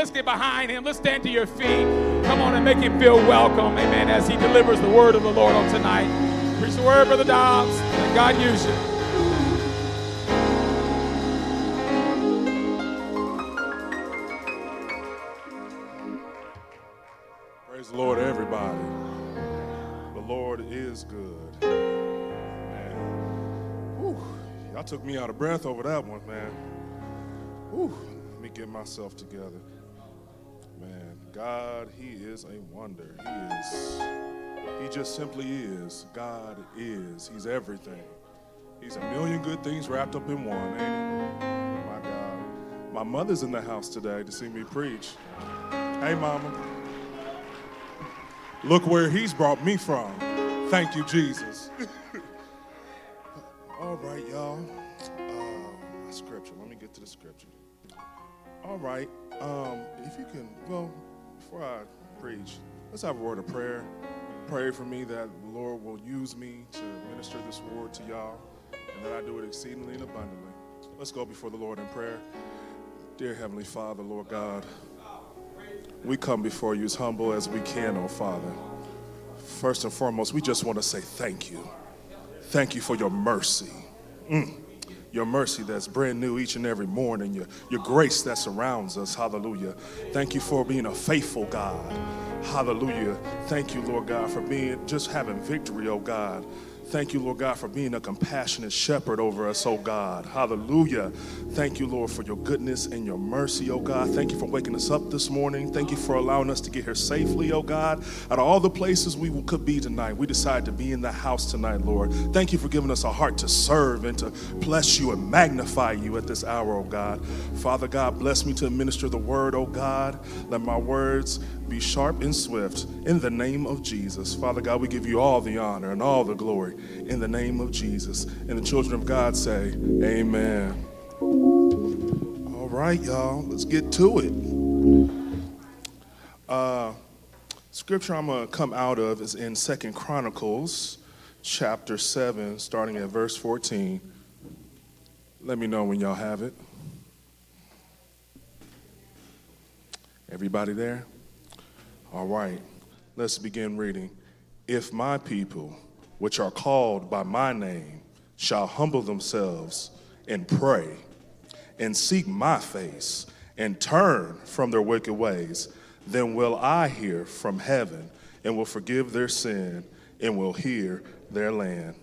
Let's get behind him. Let's stand to your feet. Come on and make him feel welcome. Amen. As he delivers the word of the Lord on tonight. Preach the word, Brother Dobbs. And God use you. Praise the Lord, everybody. The Lord is good. Man. Whew. Y'all took me out of breath over that one, man. Whew. Let me get myself together. God, He is a wonder. He is, He just simply is. God is. He's everything. He's a million good things wrapped up in one, ain't He? My God. My mother's in the house today to see me preach. Hey, Mama. Look where he's brought me from. Thank you, Jesus. All right, y'all. Uh, my scripture. Let me get to the scripture. All right. Um, if you can, well, before I preach, let's have a word of prayer. Pray for me that the Lord will use me to minister this word to y'all and that I do it exceedingly and abundantly. Let's go before the Lord in prayer. Dear Heavenly Father, Lord God, we come before you as humble as we can, oh Father. First and foremost, we just want to say thank you. Thank you for your mercy. Mm. Your mercy that's brand new each and every morning, your, your grace that surrounds us. Hallelujah. Thank you for being a faithful God. Hallelujah. Thank you, Lord God, for being just having victory, oh God. Thank you, Lord God, for being a compassionate shepherd over us, oh God. Hallelujah. Thank you, Lord, for your goodness and your mercy, oh God. Thank you for waking us up this morning. Thank you for allowing us to get here safely, oh God. Out of all the places we could be tonight, we decided to be in the house tonight, Lord. Thank you for giving us a heart to serve and to bless you and magnify you at this hour, oh God. Father God, bless me to administer the word, oh God. Let my words be sharp and swift in the name of Jesus. Father God, we give you all the honor and all the glory in the name of Jesus. And the children of God say, Amen. All right, y'all, let's get to it. Uh, scripture I'm going to come out of is in Second Chronicles chapter 7, starting at verse 14. Let me know when y'all have it. Everybody there? All right, let's begin reading. If my people, which are called by my name, shall humble themselves and pray and seek my face and turn from their wicked ways, then will I hear from heaven and will forgive their sin and will hear their land.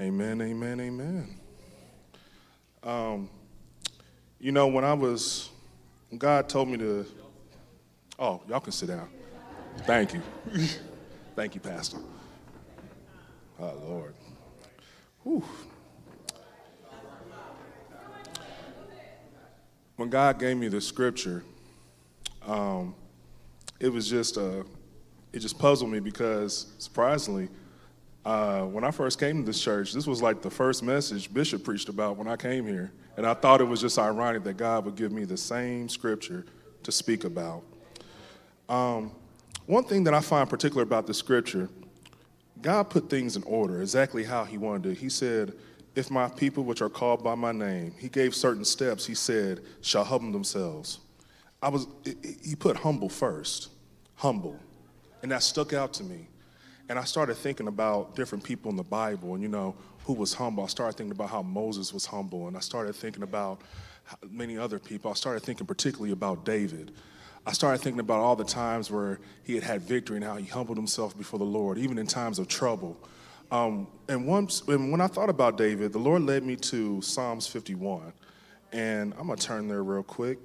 Amen, amen, amen. Um, you know, when I was, God told me to Oh, y'all can sit down. Thank you. Thank you, Pastor. Oh, Lord. Whew. When God gave me the scripture, um, it was just, uh, it just puzzled me because, surprisingly, uh, when I first came to this church, this was like the first message Bishop preached about when I came here. And I thought it was just ironic that God would give me the same scripture to speak about. Um, one thing that I find particular about the scripture, God put things in order exactly how He wanted to. He said, If my people, which are called by my name, He gave certain steps, He said, shall humble themselves. I was, He put humble first, humble. And that stuck out to me. And I started thinking about different people in the Bible and, you know, who was humble. I started thinking about how Moses was humble. And I started thinking about many other people. I started thinking particularly about David. I started thinking about all the times where he had had victory and how he humbled himself before the Lord, even in times of trouble. Um, and once, and when I thought about David, the Lord led me to Psalms 51. And I'm going to turn there real quick.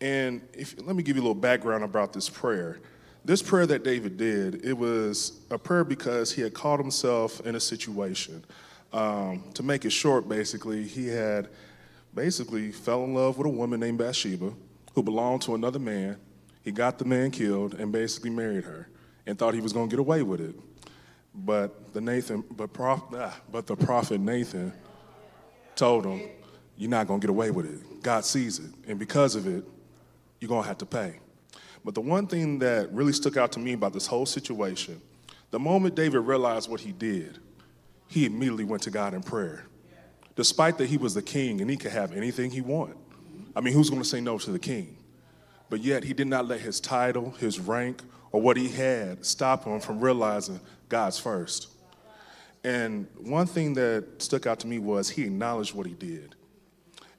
And if, let me give you a little background about this prayer. This prayer that David did, it was a prayer because he had caught himself in a situation. Um, to make it short, basically, he had basically fell in love with a woman named Bathsheba who belonged to another man. He got the man killed and basically married her and thought he was going to get away with it. But the Nathan, but, prof, ah, but the prophet Nathan told him, "You're not going to get away with it. God sees it, and because of it, you're going to have to pay." But the one thing that really stuck out to me about this whole situation, the moment David realized what he did, he immediately went to God in prayer. Despite that he was the king and he could have anything he wanted. I mean, who's going to say no to the king? But yet, he did not let his title, his rank, or what he had stop him from realizing God's first. And one thing that stuck out to me was he acknowledged what he did.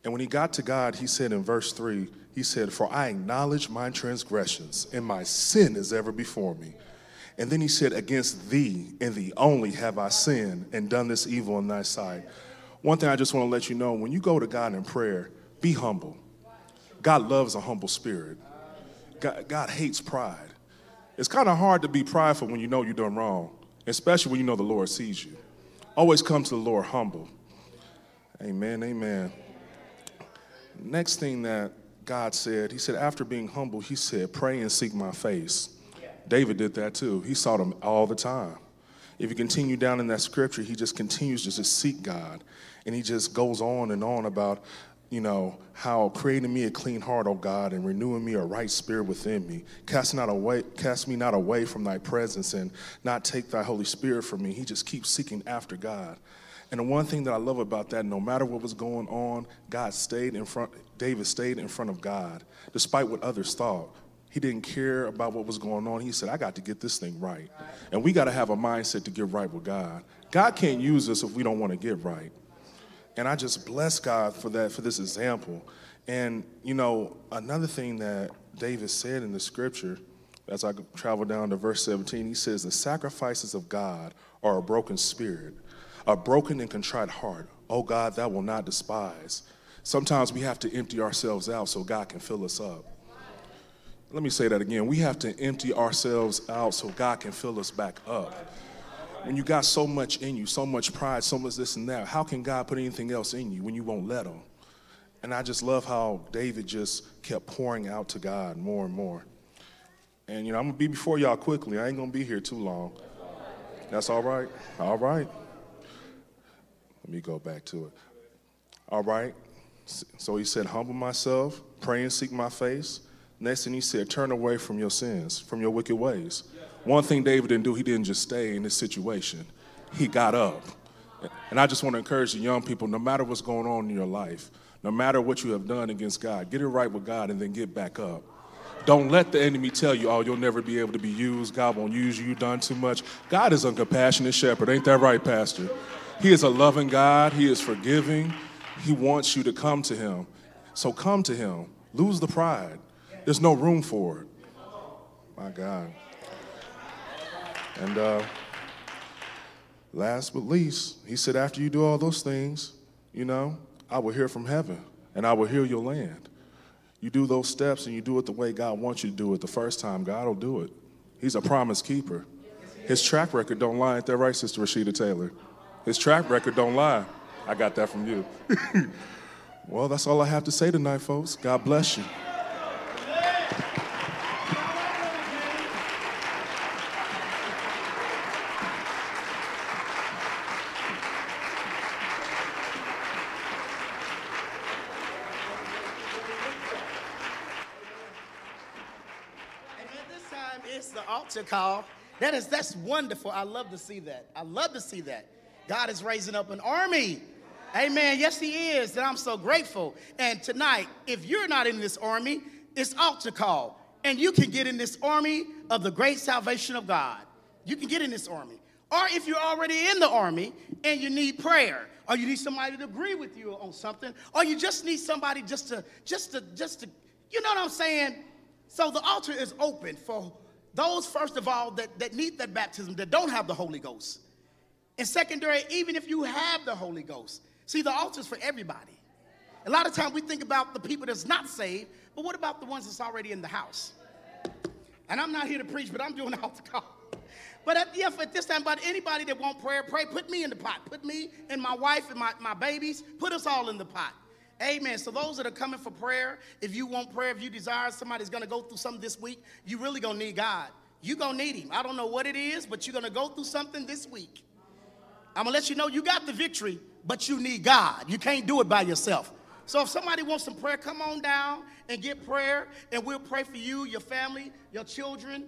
And when he got to God, he said in verse 3, he said, For I acknowledge my transgressions, and my sin is ever before me. And then he said, Against thee and thee only have I sinned and done this evil in thy sight. One thing I just want to let you know when you go to God in prayer, be humble. God loves a humble spirit, God, God hates pride. It's kind of hard to be prideful when you know you're done wrong, especially when you know the Lord sees you. Always come to the Lord humble. Amen, amen. Next thing that God said, He said, after being humble, He said, pray and seek my face. David did that too. He sought Him all the time. If you continue down in that scripture, he just continues to just seek God. And he just goes on and on about you know, how creating me a clean heart, O God, and renewing me a right spirit within me. Cast not away, cast me not away from thy presence and not take thy Holy Spirit from me. He just keeps seeking after God. And the one thing that I love about that, no matter what was going on, God stayed in front, David stayed in front of God, despite what others thought. He didn't care about what was going on. He said, I got to get this thing right. And we got to have a mindset to get right with God. God can't use us if we don't want to get right. And I just bless God for that, for this example. And, you know, another thing that David said in the scripture, as I travel down to verse 17, he says, The sacrifices of God are a broken spirit, a broken and contrite heart. Oh God, that will not despise. Sometimes we have to empty ourselves out so God can fill us up. Let me say that again. We have to empty ourselves out so God can fill us back up when you got so much in you, so much pride, so much this and that, how can God put anything else in you when you won't let Him? And I just love how David just kept pouring out to God more and more. And, you know, I'm going to be before y'all quickly. I ain't going to be here too long. That's all right? All right. Let me go back to it. All right. So he said, Humble myself, pray and seek my face. Next thing he said, Turn away from your sins, from your wicked ways. One thing David didn't do, he didn't just stay in this situation, he got up. And I just want to encourage the young people no matter what's going on in your life, no matter what you have done against God, get it right with God and then get back up. Don't let the enemy tell you, oh, you'll never be able to be used. God won't use you. You've done too much. God is a compassionate shepherd. Ain't that right, Pastor? He is a loving God. He is forgiving. He wants you to come to Him. So come to Him. Lose the pride. There's no room for it. My God. And uh, last but least, he said, after you do all those things, you know, I will hear from heaven and I will heal your land. You do those steps and you do it the way God wants you to do it the first time, God will do it. He's a promise keeper. His track record don't lie. Ain't that right, Sister Rashida Taylor? His track record don't lie. I got that from you. well, that's all I have to say tonight, folks. God bless you. Altar call. That is that's wonderful. I love to see that. I love to see that. God is raising up an army. Amen. Yes, He is. And I'm so grateful. And tonight, if you're not in this army, it's altar call. And you can get in this army of the great salvation of God. You can get in this army. Or if you're already in the army and you need prayer, or you need somebody to agree with you on something, or you just need somebody just to, just to, just to, you know what I'm saying? So the altar is open for those, first of all, that, that need that baptism, that don't have the Holy Ghost. And secondary, even if you have the Holy Ghost. See, the altar is for everybody. A lot of times we think about the people that's not saved, but what about the ones that's already in the house? And I'm not here to preach, but I'm doing the altar call. But at, yeah, at this time, about anybody that want prayer, pray, put me in the pot. Put me and my wife and my, my babies, put us all in the pot. Amen. So those that are coming for prayer, if you want prayer, if you desire somebody's to go through something this week, you really to need God. you to need him. I don't know what it is, but you're to go through something this week. I'm to let you know you got the victory, but you need God. You can't do it by yourself. So if somebody wants some prayer, come on down and get prayer, and we'll pray for you, your family, your children,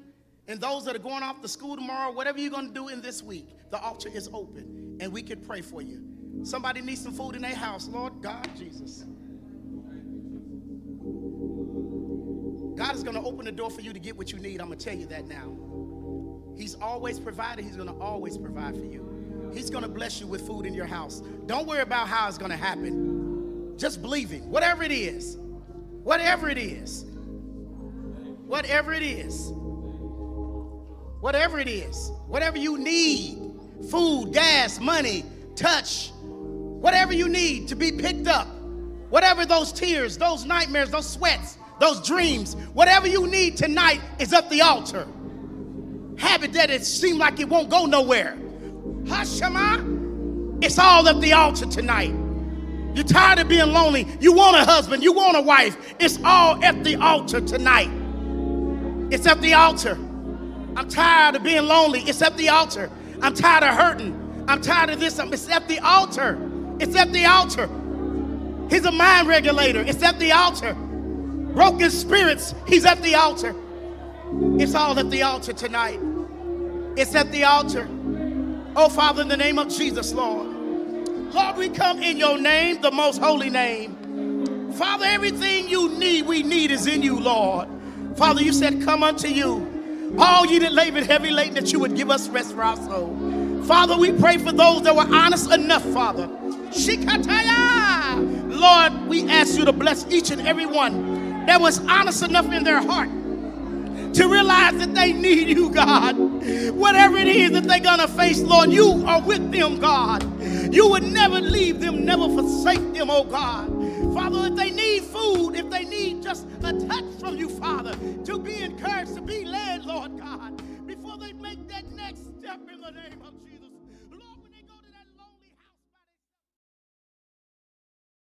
and those that are going off to school tomorrow, whatever you're to do in this week. The altar is open, and we can pray for you. Somebody needs some food in their house. Lord God, Jesus. God is going to open the door for you to get what you need. I'm going to tell you that now. He's always provided, He's going to always provide for you. He's going to bless you with food in your house. Don't worry about how it's going to happen. Just believe Him. Whatever it is, whatever it is, whatever it is, whatever it is, whatever you need food, gas, money, touch, whatever you need to be picked up, whatever those tears, those nightmares, those sweats, those dreams, whatever you need tonight is at the altar. Habit that it seems like it won't go nowhere. Hashama, it's all at the altar tonight. You're tired of being lonely. You want a husband, you want a wife. It's all at the altar tonight. It's at the altar. I'm tired of being lonely. It's at the altar. I'm tired of hurting. I'm tired of this. It's at the altar. It's at the altar. He's a mind regulator. It's at the altar. Broken spirits, he's at the altar. It's all at the altar tonight. It's at the altar. Oh, Father, in the name of Jesus, Lord. Lord, we come in your name, the most holy name. Father, everything you need, we need is in you, Lord. Father, you said, Come unto you. All ye that labor heavy laden, that you would give us rest for our soul. Father, we pray for those that were honest enough, Father. Shikataya. Lord, we ask you to bless each and every one that was honest enough in their heart to realize that they need you, God. Whatever it is that they're going to face, Lord, you are with them, God. You would never leave them, never forsake them, oh God. Father, if they need food, if they need just a touch from you, Father, to be encouraged, to be led, Lord God, before they make that next step in the name of.